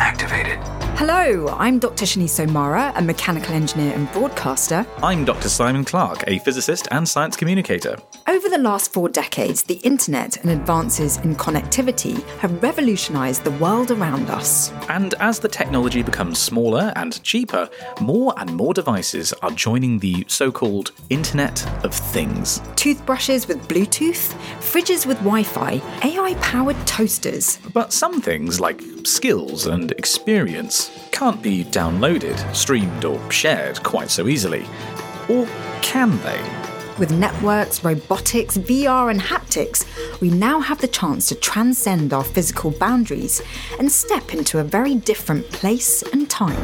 activated. Hello, I'm Dr. Shini Somara, a mechanical engineer and broadcaster. I'm Dr. Simon Clark, a physicist and science communicator. Over the last four decades, the internet and advances in connectivity have revolutionized the world around us. And as the technology becomes smaller and cheaper, more and more devices are joining the so called Internet of Things. Toothbrushes with Bluetooth, fridges with Wi Fi, AI powered toasters. But some things, like skills and experience, can't be downloaded, streamed, or shared quite so easily. Or can they? With networks, robotics, VR, and haptics, we now have the chance to transcend our physical boundaries and step into a very different place and time.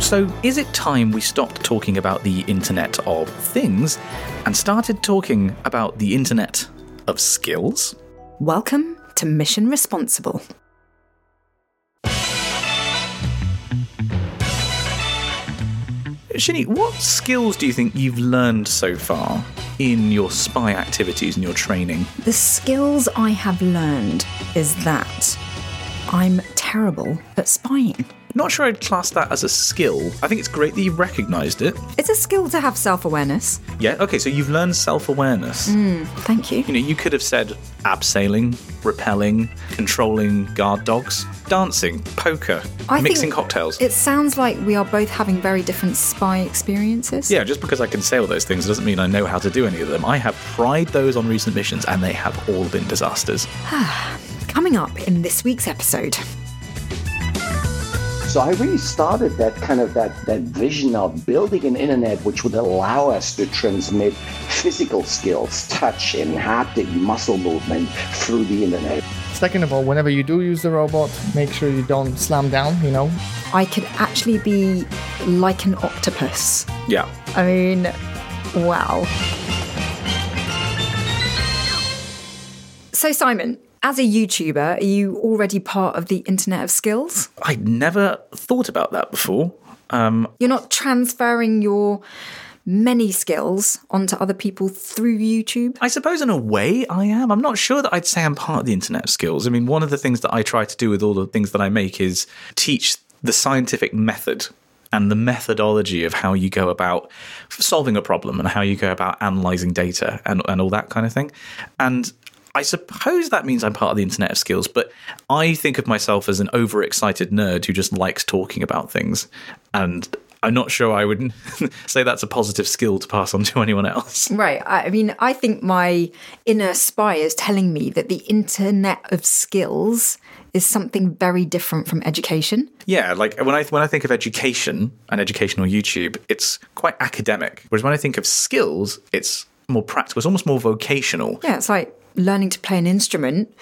So, is it time we stopped talking about the Internet of Things and started talking about the Internet of Skills? Welcome to Mission Responsible. Shini, what skills do you think you've learned so far in your spy activities and your training? The skills I have learned is that I'm terrible at spying. Not sure I'd class that as a skill. I think it's great that you've recognised it. It's a skill to have self awareness. Yeah, okay, so you've learned self awareness. Hmm, thank you. You know, you could have said abseiling, rappelling, controlling guard dogs, dancing, poker, I mixing cocktails. It sounds like we are both having very different spy experiences. Yeah, just because I can say all those things doesn't mean I know how to do any of them. I have tried those on recent missions and they have all been disasters. Coming up in this week's episode. So I really started that kind of that, that vision of building an internet which would allow us to transmit physical skills, touch and haptic muscle movement through the internet. Second of all, whenever you do use the robot, make sure you don't slam down, you know. I could actually be like an octopus. Yeah. I mean, wow. So, Simon, as a YouTuber, are you already part of the Internet of Skills? I'd never thought about that before. Um, You're not transferring your many skills onto other people through YouTube? I suppose in a way I am. I'm not sure that I'd say I'm part of the internet of skills. I mean, one of the things that I try to do with all the things that I make is teach the scientific method and the methodology of how you go about solving a problem and how you go about analyzing data and, and all that kind of thing. And I suppose that means I'm part of the internet of skills, but I think of myself as an overexcited nerd who just likes talking about things. And I'm not sure I would say that's a positive skill to pass on to anyone else. Right. I mean, I think my inner spy is telling me that the Internet of Skills is something very different from education. Yeah, like when I when I think of education and educational YouTube, it's quite academic. Whereas when I think of skills, it's more practical. It's almost more vocational. Yeah, it's like learning to play an instrument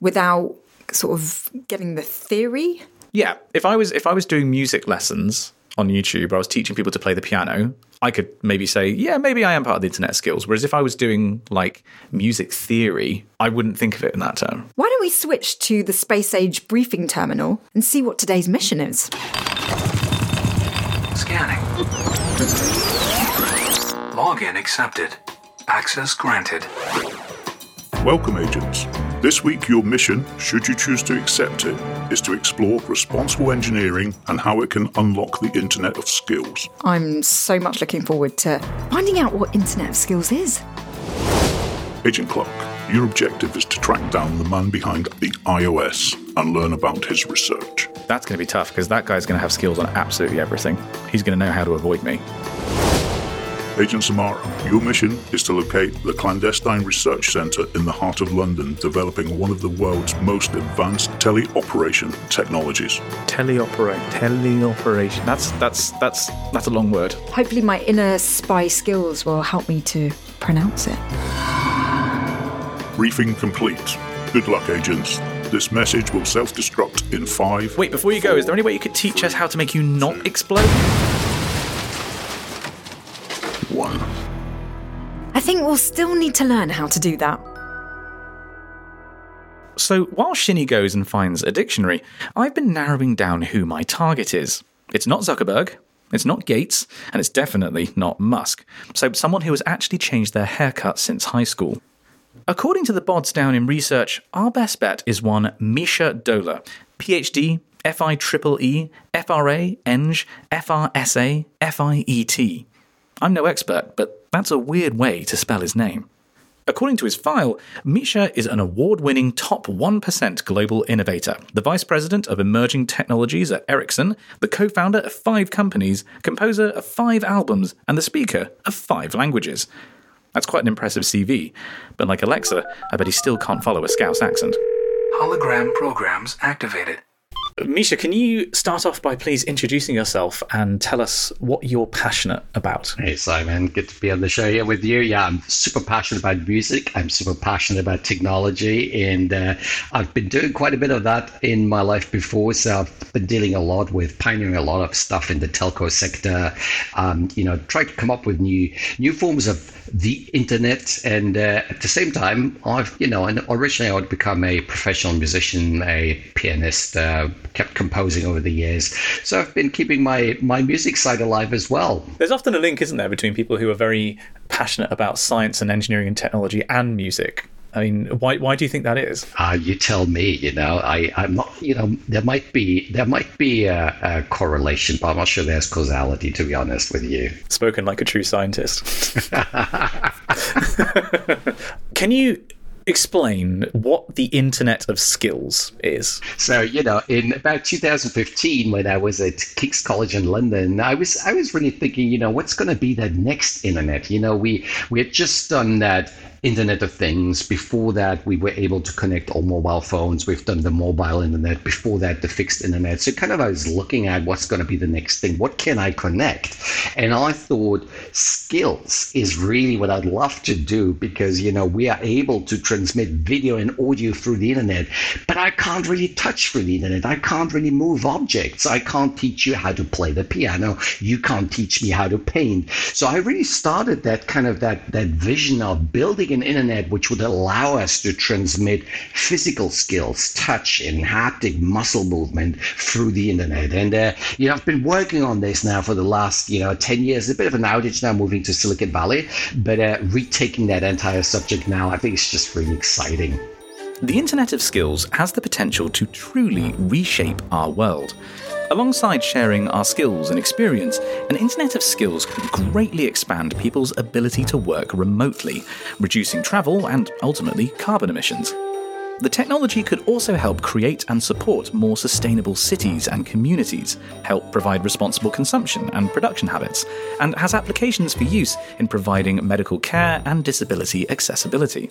without sort of getting the theory. Yeah, if I was if I was doing music lessons on YouTube, or I was teaching people to play the piano, I could maybe say, yeah, maybe I am part of the internet skills. Whereas if I was doing like music theory, I wouldn't think of it in that term. Why don't we switch to the space age briefing terminal and see what today's mission is? Scanning. Login accepted. Access granted. Welcome, agents. This week, your mission, should you choose to accept it, is to explore responsible engineering and how it can unlock the Internet of Skills. I'm so much looking forward to finding out what Internet of Skills is. Agent Clark, your objective is to track down the man behind the IoS and learn about his research. That's going to be tough because that guy's going to have skills on absolutely everything. He's going to know how to avoid me. Agent Somara, your mission is to locate the clandestine research centre in the heart of London developing one of the world's most advanced teleoperation technologies. Teleoperate, teleoperation. That's that's that's that's a long word. Hopefully, my inner spy skills will help me to pronounce it. Briefing complete. Good luck, agents. This message will self destruct in five. Wait, before you go, is there any way you could teach us how to make you not explode? I think we'll still need to learn how to do that. So while Shini goes and finds a dictionary, I've been narrowing down who my target is. It's not Zuckerberg, it's not Gates, and it's definitely not Musk. So someone who has actually changed their haircut since high school. According to the bods down in research, our best bet is one Mischa Dohler, PhD, FIEEE, FRA, ENG, FRSA, FIET. I'm no expert, but that's a weird way to spell his name. According to his file, Mischa is an award winning top 1% global innovator, the vice president of emerging technologies at Ericsson, the co founder of five companies, composer of five albums, and the speaker of five languages. That's quite an impressive CV, but like Alexa, I bet he still can't follow a Scouse accent. Hologram programs activated. Mischa, can you start off by please introducing yourself and tell us what you're passionate about? Hey, Simon. Good to be on the show here with you. Yeah, I'm super passionate about music. I'm super passionate about technology. And uh, I've been doing quite a bit of that in my life before. So I've been dealing a lot with pioneering a lot of stuff in the telco sector. Um, you know, trying to come up with new new forms of the internet. And uh, at the same time, I've, you know, originally I would become a professional musician, a pianist, uh, kept composing over the years. So I've been keeping my, my music side alive as well. There's often a link, isn't there, between people who are very passionate about science and engineering and technology and music. I mean, why why do you think that is? Uh, you tell me. You know, I I'm not. You know, there might be there might be a, a correlation, but I'm not sure there's causality. To be honest with you, spoken like a true scientist. Can you explain what the Internet of Skills is? So, you know, in about 2015, when I was at King's College in London, I was I was really thinking, you know, what's going to be the next internet? You know, we we had just done that Internet of Things. Before that, we were able to connect all mobile phones. We've done the mobile internet. Before that, the fixed internet. So, kind of, I was looking at what's going to be the next thing. What can I connect? And I thought skills is really what I'd love to do because, you know, we are able to transmit video and audio through the internet, but I can't really touch through the internet. I can't really move objects. I can't teach you how to play the piano. You can't teach me how to paint. So, I really started that kind of that, that vision of building an internet which would allow us to transmit physical skills, touch and haptic muscle movement through the internet. And uh, you know, I've been working on this now for the last you know ten years. A bit of an outage now, moving to Silicon Valley, but uh, retaking that entire subject now, I think it's just really exciting. The Internet of Skills has the potential to truly reshape our world. Alongside sharing our skills and experience, an Internet of Skills could greatly expand people's ability to work remotely, reducing travel and ultimately carbon emissions. The technology could also help create and support more sustainable cities and communities, help provide responsible consumption and production habits, and has applications for use in providing medical care and disability accessibility.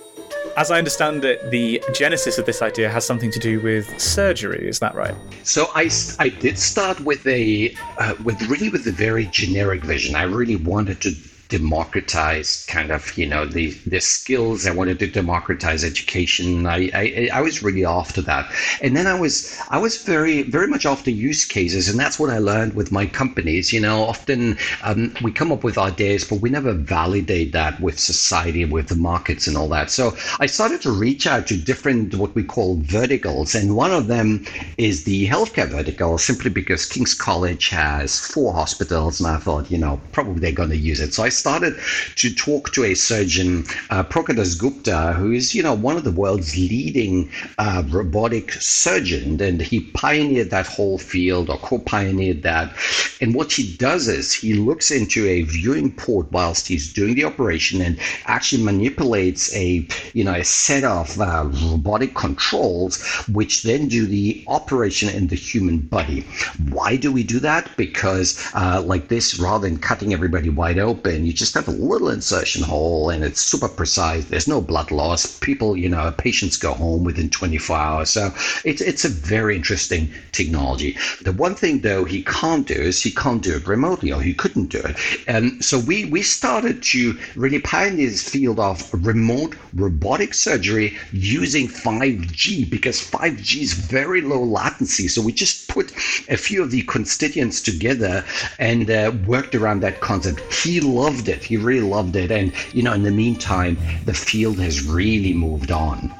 As I understand it, the genesis of this idea has something to do with surgery. Is that right? So I, I did start with a uh, with really with a very generic vision. I really wanted to democratize kind of you know the the skills. I wanted to democratize education. I, I i was really after that. And then i was i was very very much after use cases. And that's what i learned with my companies. You know often um, we come up with ideas but we never validate that with society with the markets and all that. So i started to reach out to different what we call verticals. And one of them is the healthcare vertical simply because king's college has four hospitals. And i thought you know probably they're going to use it. So i started to talk to a surgeon, uh, Prokar Dasgupta, who is, you know, one of the world's leading uh, robotic surgeons, and he pioneered that whole field or co-pioneered that. And what he does is he looks into a viewing port whilst he's doing the operation and actually manipulates a, you know, a set of uh, robotic controls, which then do the operation in the human body. Why do we do that? Because uh, like this, rather than cutting everybody wide open, you just have a little insertion hole and it's super precise. There's no blood loss. People, you know, patients go home within 24 hours. So it's, it's a very interesting technology. The one thing, though, he can't do is he can't do it remotely or he couldn't do it. And so we, we started to really pioneer this field of remote robotic surgery using 5G because 5G is very low latency. So we just put a few of the constituents together and uh, worked around that concept. He loved loved it. He really loved it. And, you know, in the meantime, the field has really moved on.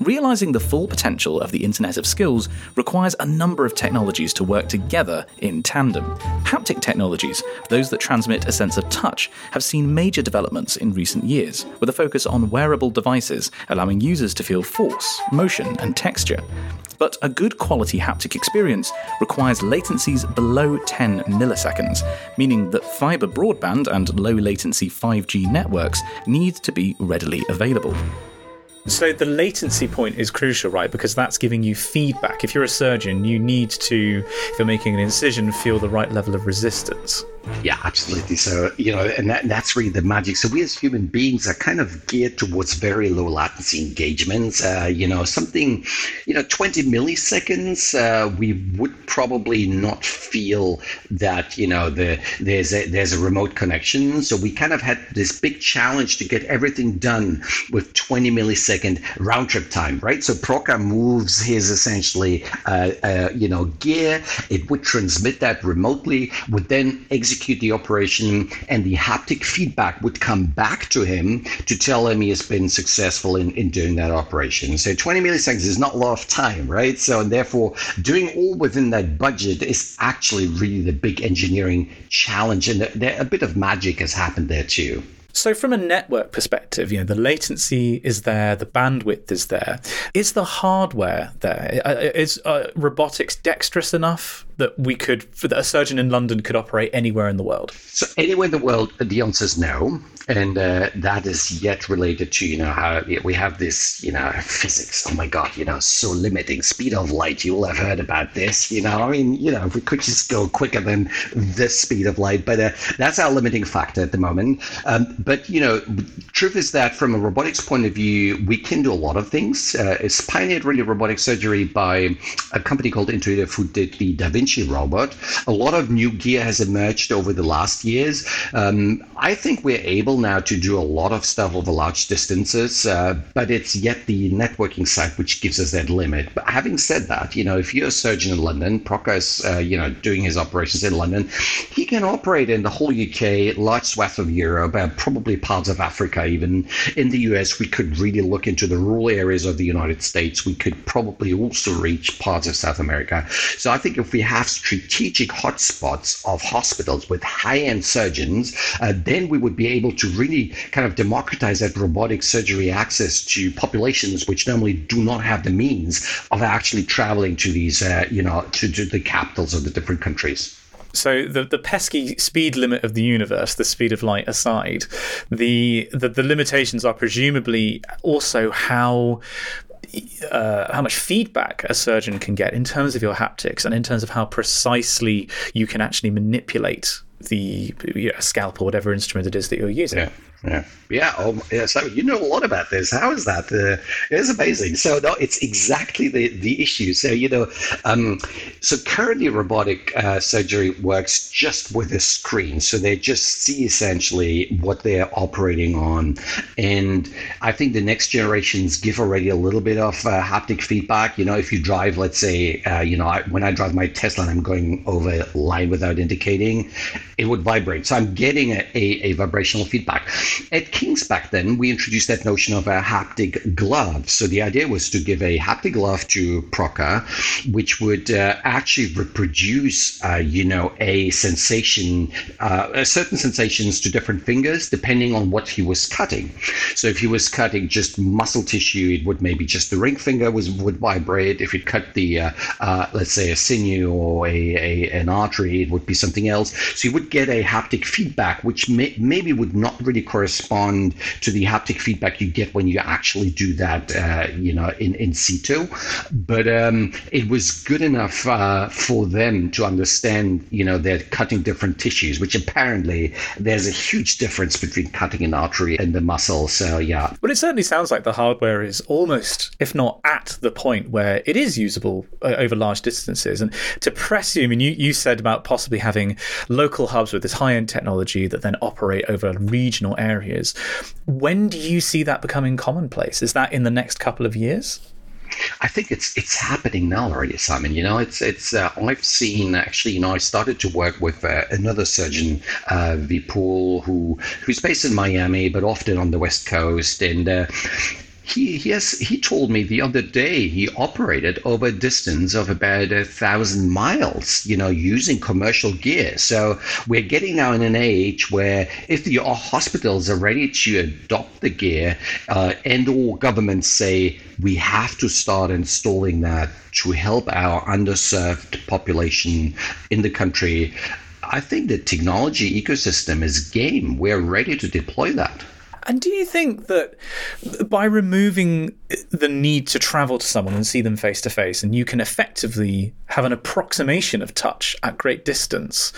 Realizing the full potential of the Internet of Skills requires a number of technologies to work together in tandem. Haptic technologies, those that transmit a sense of touch, have seen major developments in recent years, with a focus on wearable devices allowing users to feel force, motion, and texture. But a good quality haptic experience requires latencies below 10 milliseconds, meaning that fiber broadband and low latency 5G networks need to be readily available. So the latency point is crucial, right? Because that's giving you feedback. If you're a surgeon, you need to, if you're making an incision, feel the right level of resistance. Yeah, absolutely. So, you know, and that, that's really the magic. So, we as human beings are kind of geared towards very low latency engagements. Uh, you know, something, you know, 20 milliseconds, uh, we would probably not feel that, you know, the, there's, a, there's a remote connection. So, we kind of had this big challenge to get everything done with 20 millisecond round trip time, right? So, Prokar moves his essentially, uh, uh, you know, gear. It would transmit that remotely, would then execute execute the operation, and the haptic feedback would come back to him to tell him he has been successful in, in doing that operation. So 20 milliseconds is not a lot of time, right? So, and therefore, doing all within that budget is actually really the big engineering challenge, and a bit of magic has happened there too. So, from a network perspective, you know, the latency is there, the bandwidth is there. Is the hardware there? Uh, uh, robotics dexterous enough that we could, that a surgeon in London could operate anywhere in the world? So, anywhere in the world, the answer is no. And uh, that is yet related to you know how we have this you know physics. Oh my god you know so limiting. Speed of light you will have heard about this you know. I mean you know if we could just go quicker than the speed of light. But uh, that's our limiting factor at the moment. Um, but you know truth is that from a robotics point of view we can do a lot of things. Uh, it's pioneered really robotic surgery by a company called intuitive who did the da vinci robot a lot of new gear has emerged over the last years um, i think we're able now to do a lot of stuff over large distances, uh, but it's yet the networking side which gives us that limit. But having said that, you know, if you're a surgeon in London, Prokar is, uh, you know, doing his operations in London, he can operate in the whole UK, large swath of Europe, and probably parts of Africa. Even in the US, we could really look into the rural areas of the United States. We could probably also reach parts of South America. So I think if we have strategic hotspots of hospitals with high-end surgeons, uh, then we would be able to to really kind of democratize that robotic surgery access to populations which normally do not have the means of actually traveling to these, uh, you know, to, to the capitals of the different countries. So the the pesky speed limit of the universe, the speed of light aside, the the, the limitations are presumably also how uh, how much feedback a surgeon can get in terms of your haptics and in terms of how precisely you can actually manipulate the you know, scalpel, whatever instrument it is that you're using. Yeah. Yeah, yeah. Oh, yeah. So you know a lot about this. How is that? Uh, it's amazing. So no, it's exactly the the issue. So you know, um, so currently robotic uh, surgery works just with a screen. So they just see essentially what they're operating on, and I think the next generations give already a little bit of uh, haptic feedback. You know, if you drive, let's say, uh, you know, I, when I drive my Tesla and I'm going over a line without indicating, it would vibrate. So I'm getting a, a, a vibrational feedback at King's back then, we introduced that notion of a haptic glove. So the idea was to give a haptic glove to Prokar, which would uh, actually reproduce, uh, you know, a sensation, uh, certain sensations to different fingers depending on what he was cutting. So if he was cutting just muscle tissue, it would maybe just the ring finger was would vibrate. If he cut the, uh, uh, let's say, a sinew or a, a, an artery, it would be something else. So you would get a haptic feedback, which may, maybe would not really correspond to the haptic feedback you get when you actually do that, uh, you know, in, in situ. But um, it was good enough uh, for them to understand, you know, they're cutting different tissues, which apparently there's a huge difference between cutting an artery and the muscle. So, yeah. But it certainly sounds like the hardware is almost, if not at the point where it is usable uh, over large distances. And to press you, I mean, you, you said about possibly having local hubs with this high end technology that then operate over regional areas areas. When do you see that becoming commonplace? Is that in the next couple of years? I think it's it's happening now already, Simon. You know, it's it's. Uh, I've seen actually. You know, I started to work with uh, another surgeon, uh, Vipul, who who's based in Miami, but often on the West Coast, and uh, he he has he told me the other day he operated over a distance of about a thousand miles, you know, using commercial gear. So we're getting now in an age where if the hospitals are ready to adopt the gear, uh, and or governments say we have to start installing that to help our underserved population in the country. I think the technology ecosystem is game. We're ready to deploy that. And do you think that by removing the need to travel to someone and see them face to face, and you can effectively have an approximation of touch at great distance,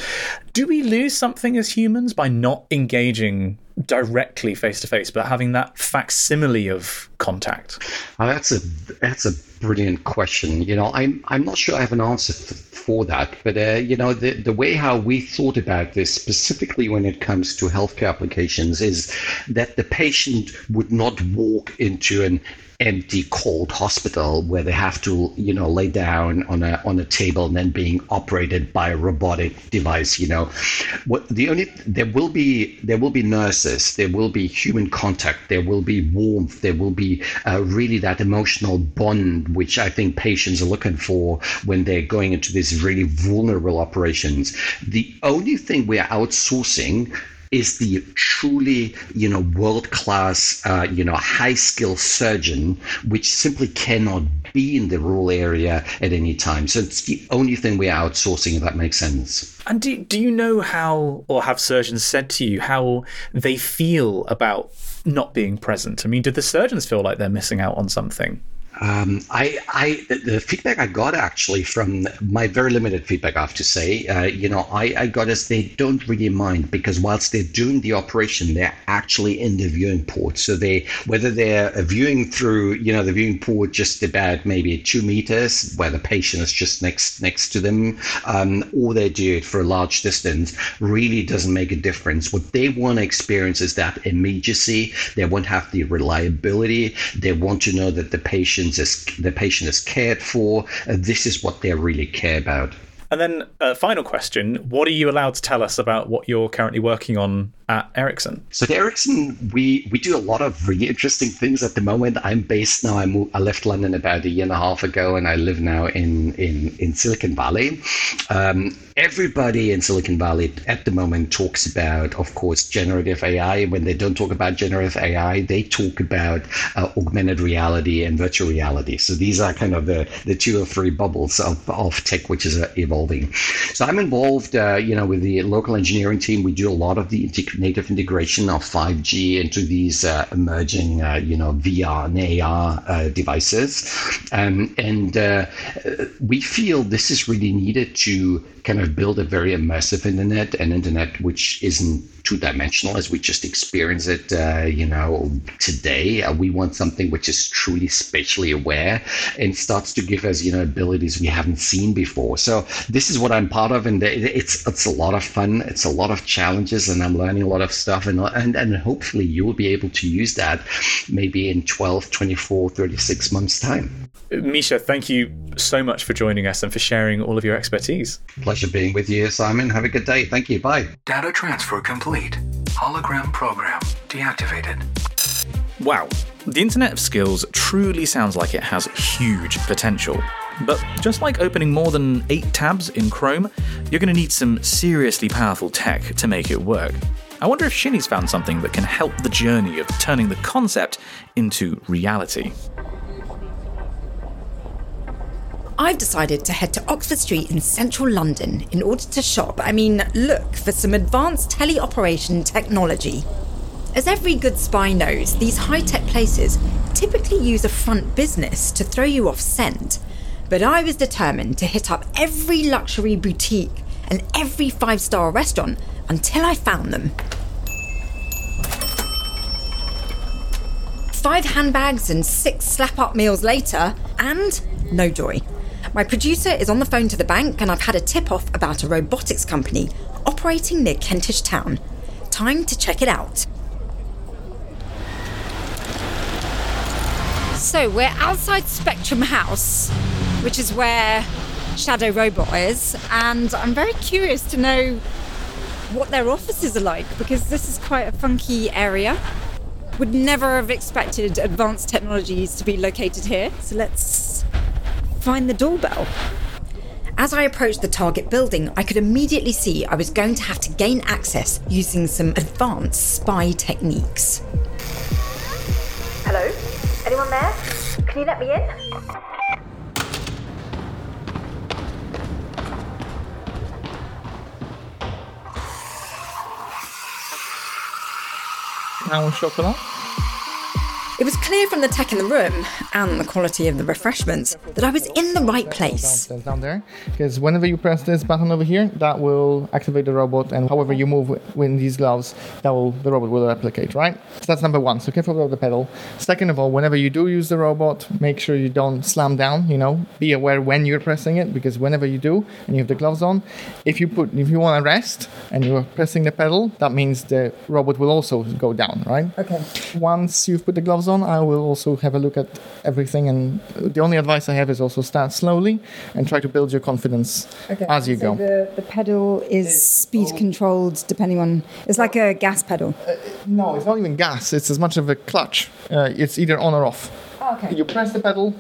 do we lose something as humans by not engaging directly face to face, but having that facsimile of contact? Oh, that's a that's a brilliant question. You know, I'm I'm not sure I have an answer for that, but uh, you know, the the way how we thought about this specifically when it comes to healthcare applications is that the patient would not walk into an empty cold hospital where they have to you know lay down on a on a table and then being operated by a robotic device you know. What the only there will be there will be nurses there will be human contact there will be warmth there will be uh, really that emotional bond which i think patients are looking for when they're going into these really vulnerable operations. The only thing we are outsourcing is the truly, you know, world class, uh, you know, high skill surgeon, which simply cannot be in the rural area at any time. So it's the only thing we're outsourcing, if that makes sense. And do, do you know how, or have surgeons said to you how they feel about not being present? I mean, do the surgeons feel like they're missing out on something? Um, I, I, the feedback I got actually from my very limited feedback, I have to say, uh, you know, I, I got is they don't really mind because whilst they're doing the operation, they're actually in the viewing port. So they, whether they're viewing through, you know, the viewing port just about maybe two meters where the patient is just next next to them, um, or they do it for a large distance, really doesn't make a difference. What they want to experience is that immediacy. They want to have the reliability. They want to know that the patient is the patient is cared for. This is what they really care about. And then, uh, final question: What are you allowed to tell us about what you're currently working on at Ericsson? So at Ericsson, we we do a lot of really interesting things at the moment. I'm based now. I moved, I left London about a year and a half ago, and I live now in in in Silicon Valley. Um, everybody in Silicon Valley at the moment talks about, of course, generative AI. When they don't talk about generative AI, they talk about uh, augmented reality and virtual reality. So these are kind of the, the two or three bubbles of, of tech which is uh, evolving. So I'm involved, uh, you know, with the local engineering team. We do a lot of the native integration of 5G into these uh, emerging, uh, you know, VR and AR uh, devices. Um, and we feel this is really needed to kind of build a very immersive internet, an internet which isn't two dimensional as we just experience it, uh, you know, today. Uh, we want something which is truly spatially aware and starts to give us, you know, abilities we haven't seen before. So this is what I'm part of, and it's it's a lot of fun. It's a lot of challenges, and I'm learning lot of stuff, and and and hopefully you will be able to use that maybe in 12, 24, 36 months time. Mischa, thank you so much for joining us and for sharing all of your expertise. Pleasure being with you, Simon. Have a good day. Thank you. Bye. Data transfer complete. Hologram program deactivated. Wow, the Internet of Skills truly sounds like it has huge potential. But just like opening more than eight tabs in Chrome, you're going to need some seriously powerful tech to make it work. I wonder if Shini's found something that can help the journey of turning the concept into reality. I've decided to head to Oxford Street in central London in order to shop, I mean, look for some advanced teleoperation technology. As every good spy knows, these high tech places typically use a front business to throw you off scent. But I was determined to hit up every luxury boutique and every five star restaurant until I found them. Five handbags and six slap up meals later, and no joy. My producer is on the phone to the bank, and I've had a tip off about a robotics company operating near Kentish Town. Time to check it out. So, we're outside Spectrum House, which is where Shadow Robot is, and I'm very curious to know what their offices are like because this is quite a funky area. Would never have expected advanced technologies to be located here, so let's find the doorbell. As I approached the target building, I could immediately see I was going to have to gain access using some advanced spy techniques. Hello? Anyone there? Can you let me in? It was clear from the tech in the room and the quality of the refreshments that I was in the right place. Down there. Because whenever you press this button over here, that will activate the robot, and however you move wi- with these gloves, that will the robot will replicate, right? So that's number one. So careful with the pedal. Second of all, whenever you do use the robot, make sure you don't slam down. You know, be aware when you're pressing it, because whenever you do and you have the gloves on, if you put if you want to rest and you're pressing the pedal, that means the robot will also go down, right? Okay. Once you've put the gloves on, I will also have a look at everything. And the only advice I have is also start slowly and try to build your confidence as you go. The, the pedal is speed controlled depending on. It's like a gas pedal. No, it's not even gas. It's as much of a clutch. Uh, it's either on or off. okay. You press the pedal,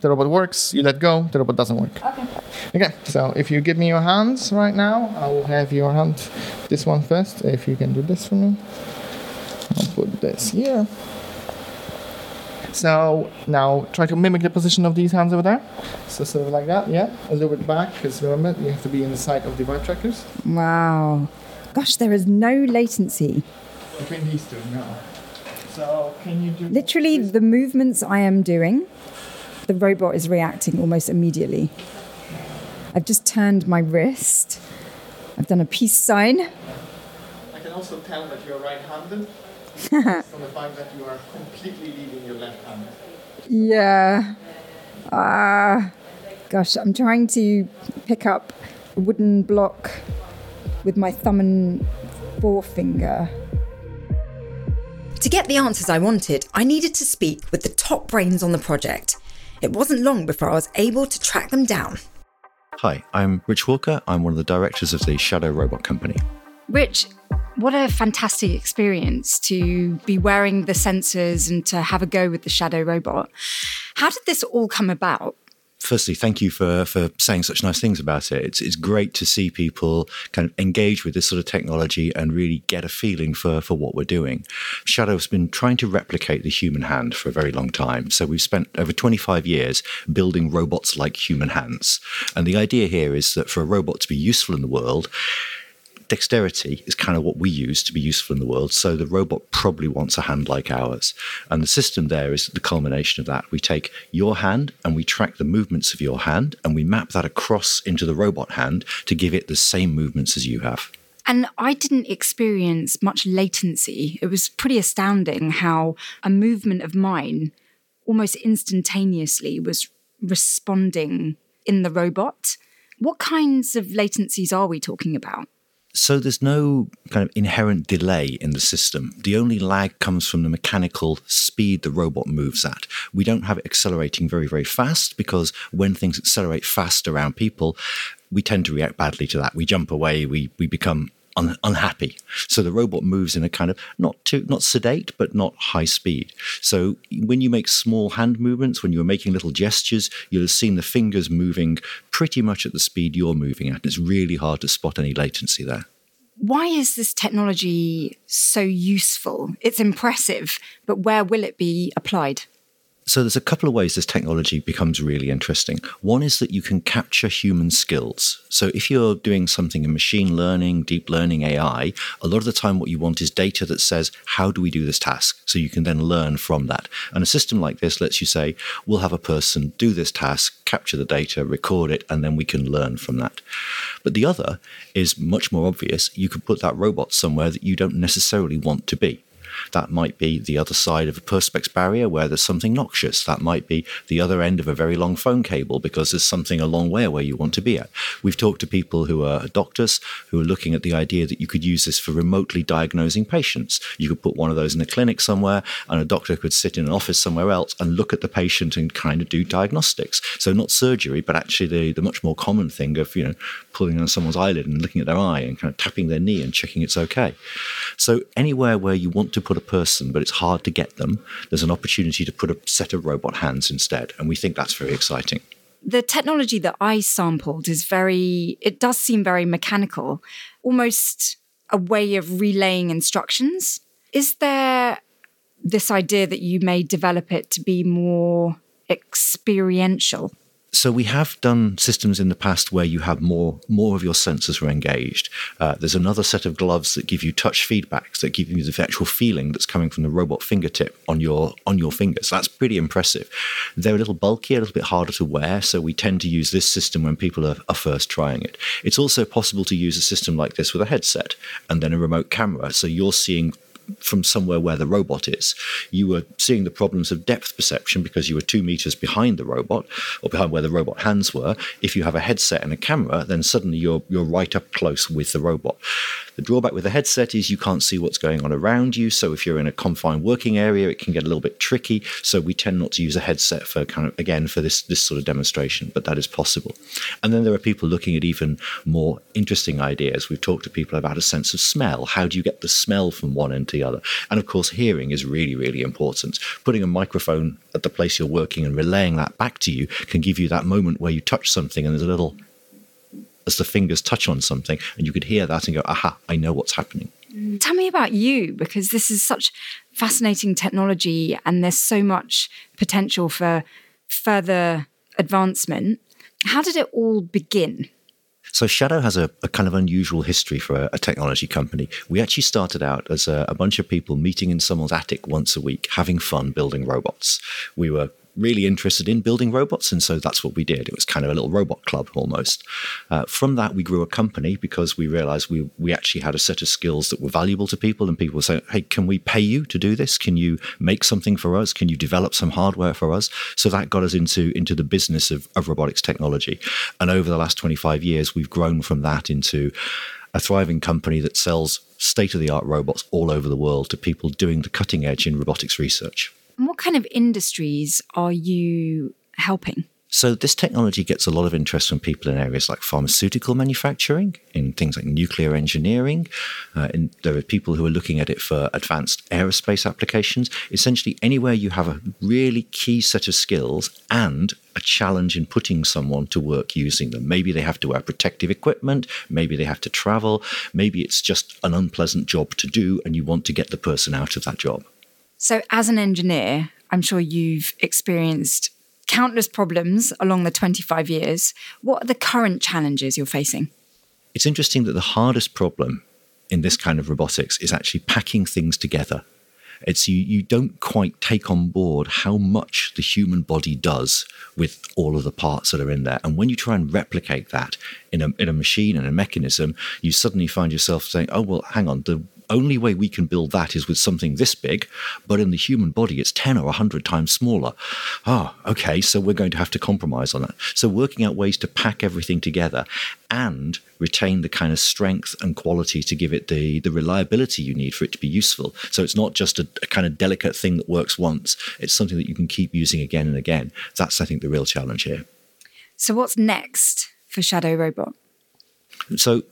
the robot works. You let go, the robot doesn't work. Okay. Okay, so if you give me your hands right now, I will have your hand. This one first. If you can do this for me, I'll put this here. So now try to mimic the position of these hands over there. So sort of like that, yeah. A little bit back, because remember you have to be in the side of the Vive trackers. Wow. Gosh, there is no latency. Between these two, no. So can you do Literally, the movements I am doing, the robot is reacting almost immediately. I've just turned my wrist. I've done a peace sign. I can also tell that you're right-handed from the fact that you are completely leaving your left hand. Yeah. Ah. gosh, I'm trying to pick up a wooden block with my thumb and forefinger. To get the answers I wanted, I needed to speak with the top brains on the project. It wasn't long before I was able to track them down. Hi, I'm Rich Walker. I'm one of the directors of the Shadow Robot Company. Rich, what a fantastic experience to be wearing the sensors and to have a go with the Shadow robot. How did this all come about? Firstly, thank you for, for saying such nice things about it. It's, it's great to see people kind of engage with this sort of technology and really get a feeling for, for what we're doing. Shadow's been trying to replicate the human hand for a very long time. So we've spent over 25 years building robots like human hands. And the idea here is that for a robot to be useful in the world, dexterity is kind of what we use to be useful in the world. So the robot probably wants a hand like ours. And the system there is the culmination of that. We take your hand and we track the movements of your hand and we map that across into the robot hand to give it the same movements as you have. And I didn't experience much latency. It was pretty astounding how a movement of mine almost instantaneously was responding in the robot. What kinds of latencies are we talking about? So there's no kind of inherent delay in the system. The only lag comes from the mechanical speed the robot moves at. We don't have it accelerating very, very fast because when things accelerate fast around people, we tend to react badly to that. We jump away, we, we become un- unhappy. So the robot moves in a kind of not too not sedate, but not high speed. So when you make small hand movements, when you're making little gestures, you'll have seen the fingers moving pretty much at the speed you're moving at. It's really hard to spot any latency there. Why is this technology so useful? It's impressive, but where will it be applied? So there's a couple of ways this technology becomes really interesting. One is that you can capture human skills. So if you're doing something in machine learning, deep learning, AI, a lot of the time what you want is data that says, how do we do this task? So you can then learn from that. And a system like this lets you say, we'll have a person do this task, capture the data, record it, and then we can learn from that. But the other is much more obvious. You could put that robot somewhere that you don't necessarily want to be. That might be the other side of a perspex barrier where there's something noxious. That might be the other end of a very long phone cable because there's something a long way away you want to be at. We've talked to people who are doctors who are looking at the idea that you could use this for remotely diagnosing patients. You could put one of those in a clinic somewhere, and a doctor could sit in an office somewhere else and look at the patient and kind of do diagnostics. So not surgery, but actually the, the much more common thing of you know pulling on someone's eyelid and looking at their eye and kind of tapping their knee and checking it's okay. So anywhere where you want to put put a person, but it's hard to get them, there's an opportunity to put a set of robot hands instead. And we think that's very exciting. The technology that I sampled is very, it does seem very mechanical, almost a way of relaying instructions. Is there this idea that you may develop it to be more experiential? So we have done systems in the past where you have more more of your sensors are engaged. Uh, there's another set of gloves that give you touch feedbacks that give you the actual feeling that's coming from the robot fingertip on your on your fingers. That's pretty impressive. They're a little bulky, a little bit harder to wear, so we tend to use this system when people are, are first trying it. It's also possible to use a system like this with a headset and then a remote camera, so you're seeing from somewhere where the robot is. You were seeing the problems of depth perception because you were two meters behind the robot or behind where the robot hands were. If you have a headset and a camera, then suddenly you're you're right up close with the robot. The drawback with the headset is you can't see what's going on around you. So if you're in a confined working area, it can get a little bit tricky. So we tend not to use a headset for kind of again for this this sort of demonstration, but that is possible. And then there are people looking at even more interesting ideas. We've talked to people about a sense of smell. How do you get the smell from one end to the other? And of course, hearing is really, really important. Putting a microphone at the place you're working and relaying that back to you can give you that moment where you touch something and there's a little as the fingers touch on something, and you could hear that and go, aha, I know what's happening. Mm. Tell me about you, because this is such fascinating technology and there's so much potential for further advancement. How did it all begin? So Shadow has a, a, kind of unusual history for a, a, technology company. We actually started out as a, a, bunch of people meeting in someone's attic once a week, having fun building robots. We were really interested in building robots, and so that's what we did. It was kind of a little robot club almost. Uh, from that, we grew a company because we realized we we actually had a set of skills that were valuable to people, and people saying, "Hey, can we pay you to do this? Can you make something for us? Can you develop some hardware for us?" So that got us into into the business of, of robotics technology, and over the last twenty five years, we've grown from that into a thriving company that sells state of the art robots all over the world to people doing the cutting edge in robotics research. What kind of industries are you helping? So, this technology gets a lot of interest from people in areas like pharmaceutical manufacturing, in things like nuclear engineering. Uh, there are people who are looking at it for advanced aerospace applications. Essentially, anywhere you have a really key set of skills and a challenge in putting someone to work using them. Maybe they have to wear protective equipment, maybe they have to travel, maybe it's just an unpleasant job to do, and you want to get the person out of that job. So, as an engineer, I'm sure you've experienced countless problems along the 25 years. What are the current challenges you're facing? It's interesting that the hardest problem in this kind of robotics is actually packing things together. It's you, you don't quite take on board how much the human body does with all of the parts that are in there. And when you try and replicate that in a, in a machine and a mechanism, you suddenly find yourself saying, oh, well, hang on, the only way we can build that is with something this big, but in the human body, it's 10 or 100 times smaller. Ah, oh, okay, so we're going to have to compromise on that. So, working out ways to pack everything together and retain the kind of strength and quality to give it the, the reliability you need for it to be useful. So, it's not just a, a kind of delicate thing that works once, it's something that you can keep using again and again. That's, I think, the real challenge here. So, what's next for Shadow Robot? So,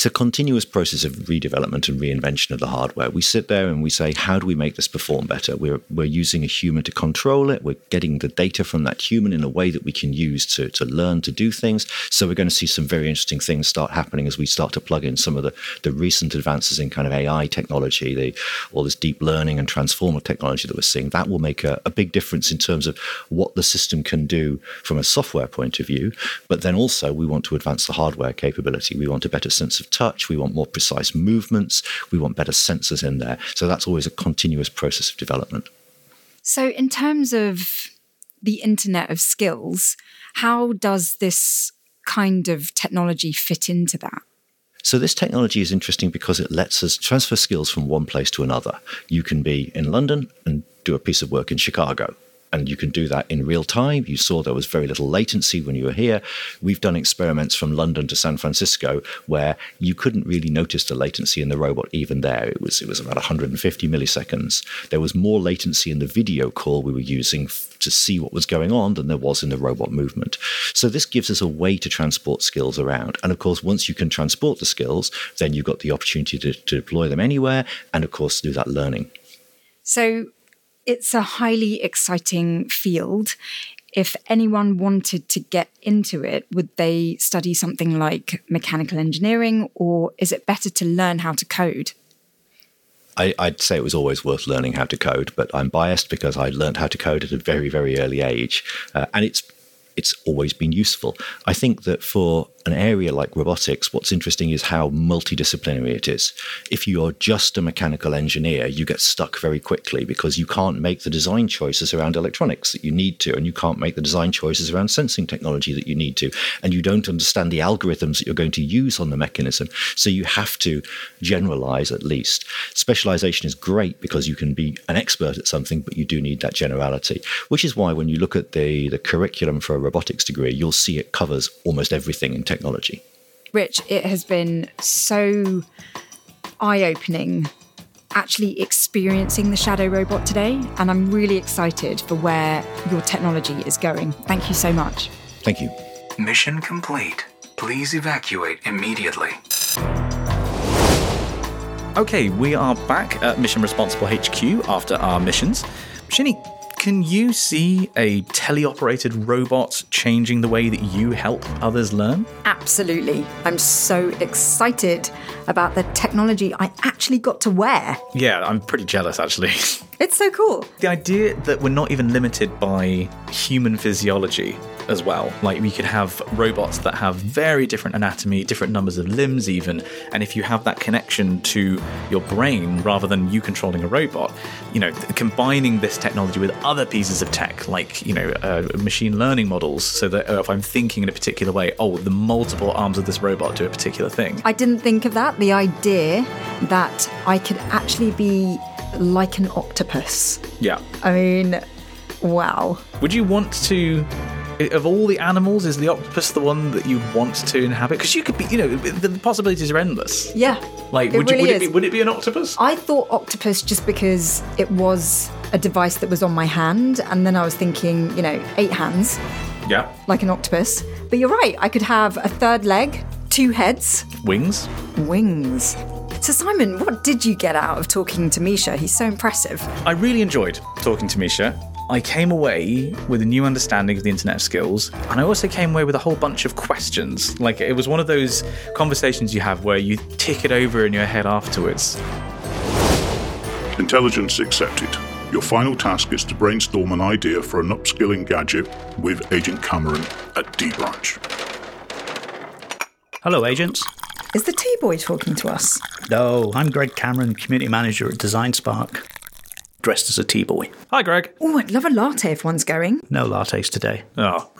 it's a continuous process of redevelopment and reinvention of the hardware. We sit there and we say, how do we make this perform better? We're, we're using a human to control it. We're getting the data from that human in a way that we can use to, to learn to do things. So we're going to see some very interesting things start happening as we start to plug in some of the, the recent advances in kind of AI technology, the, all this deep learning and transformer technology that we're seeing. That will make a, a big difference in terms of what the system can do from a software point of view. But then also we want to advance the hardware capability. We want a better sense of touch. We want more precise movements. We want better sensors in there. So that's always a continuous process of development. So, in terms of the Internet of Skills, how does this kind of technology fit into that? So, this technology is interesting because it lets us transfer skills from one place to another. You can be in London and do a piece of work in Chicago and you can do that in real time. You saw there was very little latency when you were here. We've done experiments from London to San Francisco where you couldn't really notice the latency in the robot even there. It was it was about 150 milliseconds. There was more latency in the video call we were using to see what was going on than there was in the robot movement. So this gives us a way to transport skills around. And of course, once you can transport the skills, then you've got the opportunity to, to deploy them anywhere and of course do that learning. So it's a highly exciting field. If anyone wanted to get into it, would they study something like mechanical engineering, or is it better to learn how to code? I, would say it was always worth learning how to code, but I'm biased because I learned how to code at a very, very early age. Uh, and it's it's always been useful. I think that for an area like robotics, what's interesting is how multidisciplinary it is. If you're just a mechanical engineer, you get stuck very quickly because you can't make the design choices around electronics that you need to, and you can't make the design choices around sensing technology that you need to, and you don't understand the algorithms that you're going to use on the mechanism. So you have to generalize at least. Specialization is great because you can be an expert at something, but you do need that generality, which is why when you look at the, the curriculum for a robotics degree, you'll see it covers almost everything in technology. Rich, it has been so eye opening actually experiencing the Shadow robot today, and I'm really excited for where your technology is going. Thank you so much. Thank you. Mission complete. Please evacuate immediately. Okay, we are back at Mission Responsible HQ after our missions. Shini, can you see a teleoperated robot changing the way that you help others learn? Absolutely. I'm so excited about the technology I actually got to wear. Yeah, I'm pretty jealous actually. It's so cool. The idea that we're not even limited by human physiology as well. Like we could have robots that have very different anatomy, different numbers of limbs, even. And if you have that connection to your brain rather than you controlling a robot, you know, combining this technology with other pieces of tech, like, you know, uh, machine learning models, so that uh, if I'm thinking in a particular way, oh, the multiple arms of this robot do a particular thing. I didn't think of that. The idea that I could actually be like an octopus. Yeah. I mean, wow. Would you want to of all the animals, is the octopus the one that you'd want to inhabit? Because you could be, you know, the possibilities are endless. Yeah. Like, would, really you, would, it be, would it be an octopus? I thought octopus just because it was a device that was on my hand, and then I was thinking, you know, eight hands, Yeah. like an octopus. But you're right, I could have a third leg, two heads, Wings? wings. So, Simon, what did you get out of talking to Mischa? He's so impressive. I really enjoyed talking to Mischa. I came away with a new understanding of the internet of skills, and I also came away with a whole bunch of questions. Like, it was one of those conversations you have where you tick it over in your head afterwards. Intelligence accepted. Your final task is to brainstorm an idea for an upskilling gadget with Agent Cameron at D Branch. Hello, agents. Is the T boy talking to us? No, I'm Greig Cameron, community manager at DesignSpark. Dressed as a tea boy. Hi, Greig. Oh, I'd love a latte if one's going. No lattes today. Oh,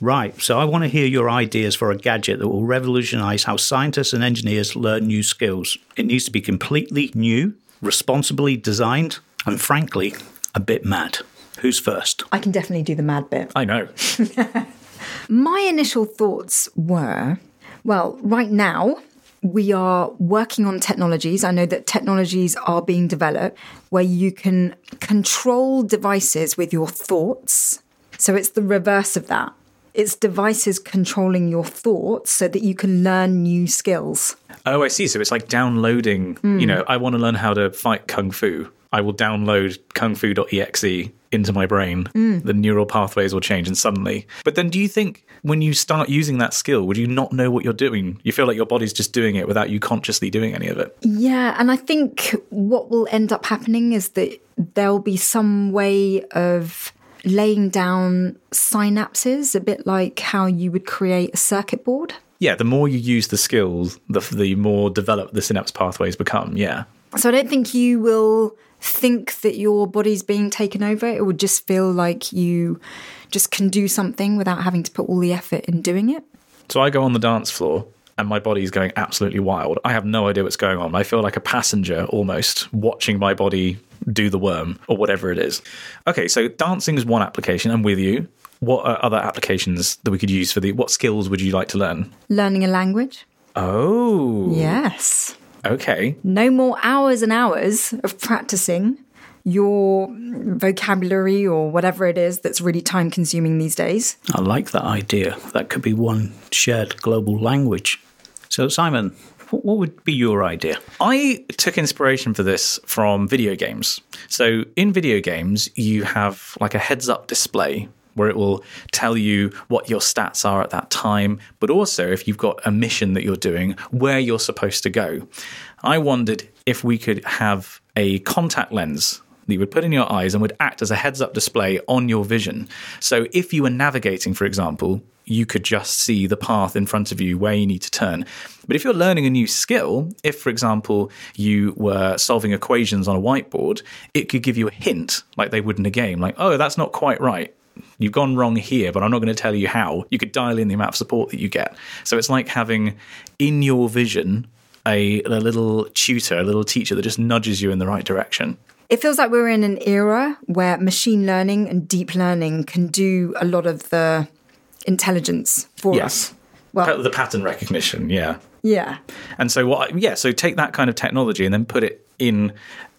Right, so I want to hear your ideas for a gadget that will revolutionize how scientists and engineers learn new skills. It needs to be completely new, responsibly designed, and frankly, a bit mad. Who's first? I can definitely do the mad bit. I know. My initial thoughts were well, right now, we are working on technologies. I know that technologies are being developed where you can control devices with your thoughts. So it's the reverse of that. It's devices controlling your thoughts so that you can learn new skills. Oh, I see. So it's like downloading, you hmm. know, I want to learn how to fight Kung Fu. I will download kungfu.exe into my brain. Mm. The neural pathways will change and suddenly. But then do you think when you start using that skill, would you not know what you're doing? You feel like your body's just doing it without you consciously doing any of it. Yeah, and I think what will end up happening is that there'll be some way of laying down synapses, a bit like how you would create a circuit board. Yeah, the more you use the skills, the, the more developed the synapse pathways become. Yeah. So I don't think you will think that your body's being taken over. It would just feel like you just can do something without having to put all the effort in doing it. So I go on the dance floor and my body's going absolutely wild. I have no idea what's going on. I feel like a passenger almost watching my body do the worm or whatever it is. Okay, so dancing is one application. I'm with you. What are other applications that we could use for the what skills would you like to learn? Learning a language? Oh. Yes. Okay. No more hours and hours of practicing your vocabulary or whatever it is that's really time consuming these days. I like that idea. That could be one shared global language. So, Simon, What what would be your idea? I took inspiration for this from video games. So, in video games, you have like a heads up display where it will tell you what your stats are at that time, but also if you've got a mission that you're doing, where you're supposed to go. I wondered if we could have a contact lens that you would put in your eyes and would act as a heads up display on your vision. So if you were navigating, for example, you could just see the path in front of you where you need to turn. But if you're learning a new skill, if, for example, you were solving equations on a whiteboard, it could give you a hint, like they would in a game, like, oh, that's not quite right. You've gone wrong here, but I'm not going to tell you how. You could dial in the amount of support that you get. So it's like having in your vision a, a little tutor, a little teacher that just nudges you in the right direction. It feels like we're in an era where machine learning and deep learning can do a lot of the intelligence for us. Well, the pattern recognition, yeah. yeah. And so what? Yeah, so take that kind of technology and then put it in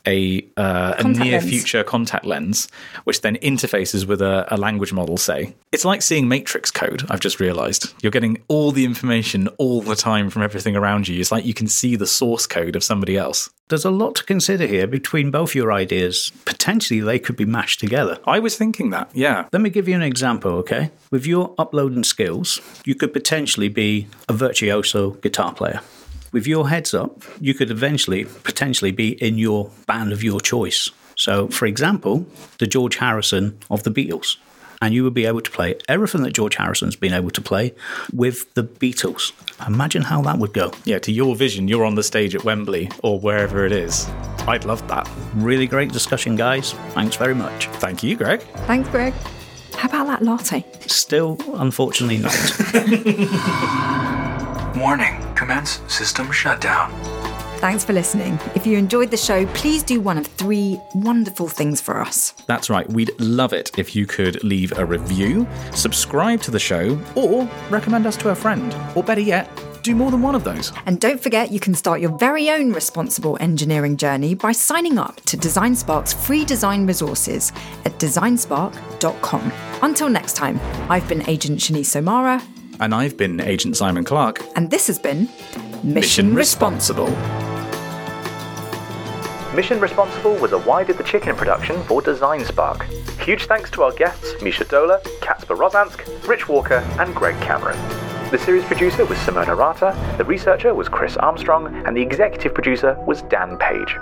a, uh, a near lens. future contact lens, which then interfaces with a, a language model. Say it's like seeing matrix code. I've just realised you're getting all the information all the time from everything around you. It's like you can see the source code of somebody else. There's a lot to consider here between both your ideas. Potentially, they could be mashed together. I was thinking that, yeah. Let me give you an example, okay? With your uploading skills, you could potentially be a virtuoso guitar player. With your heads up, you could eventually potentially be in your band of your choice. So, for example, the George Harrison of the Beatles. And you would be able to play everything that George Harrison's been able to play with the Beatles. Imagine how that would go. Yeah, to your vision, you're on the stage at Wembley or wherever it is. I'd love that. Really great discussion, guys. Thanks very much. Thank you, Greig. Thanks, Greig. How about that latte? Still, unfortunately, not. Warning. Commence system shutdown. Thanks for listening. If you enjoyed the show, please do one of three wonderful things for us. That's right. We'd love it if you could leave a review, subscribe to the show, or recommend us to a friend. Or better yet, do more than one of those. And don't forget, you can start your very own responsible engineering journey by signing up to DesignSpark's free design resources at designspark.com. Until next time, I've been Agent Shini Somara, And I've been Agent Simon Clark. and this has been Mission, Responsible. Mission Responsible was a Why Did the Chicken production for DesignSpark. Huge thanks to our guests Mischa Dohler, Kaspar Rozansk, Rich Walker, and Greg Cameron. The series producer was Simona Rata, the researcher was Chris Armstrong, and the executive producer was Dan Page.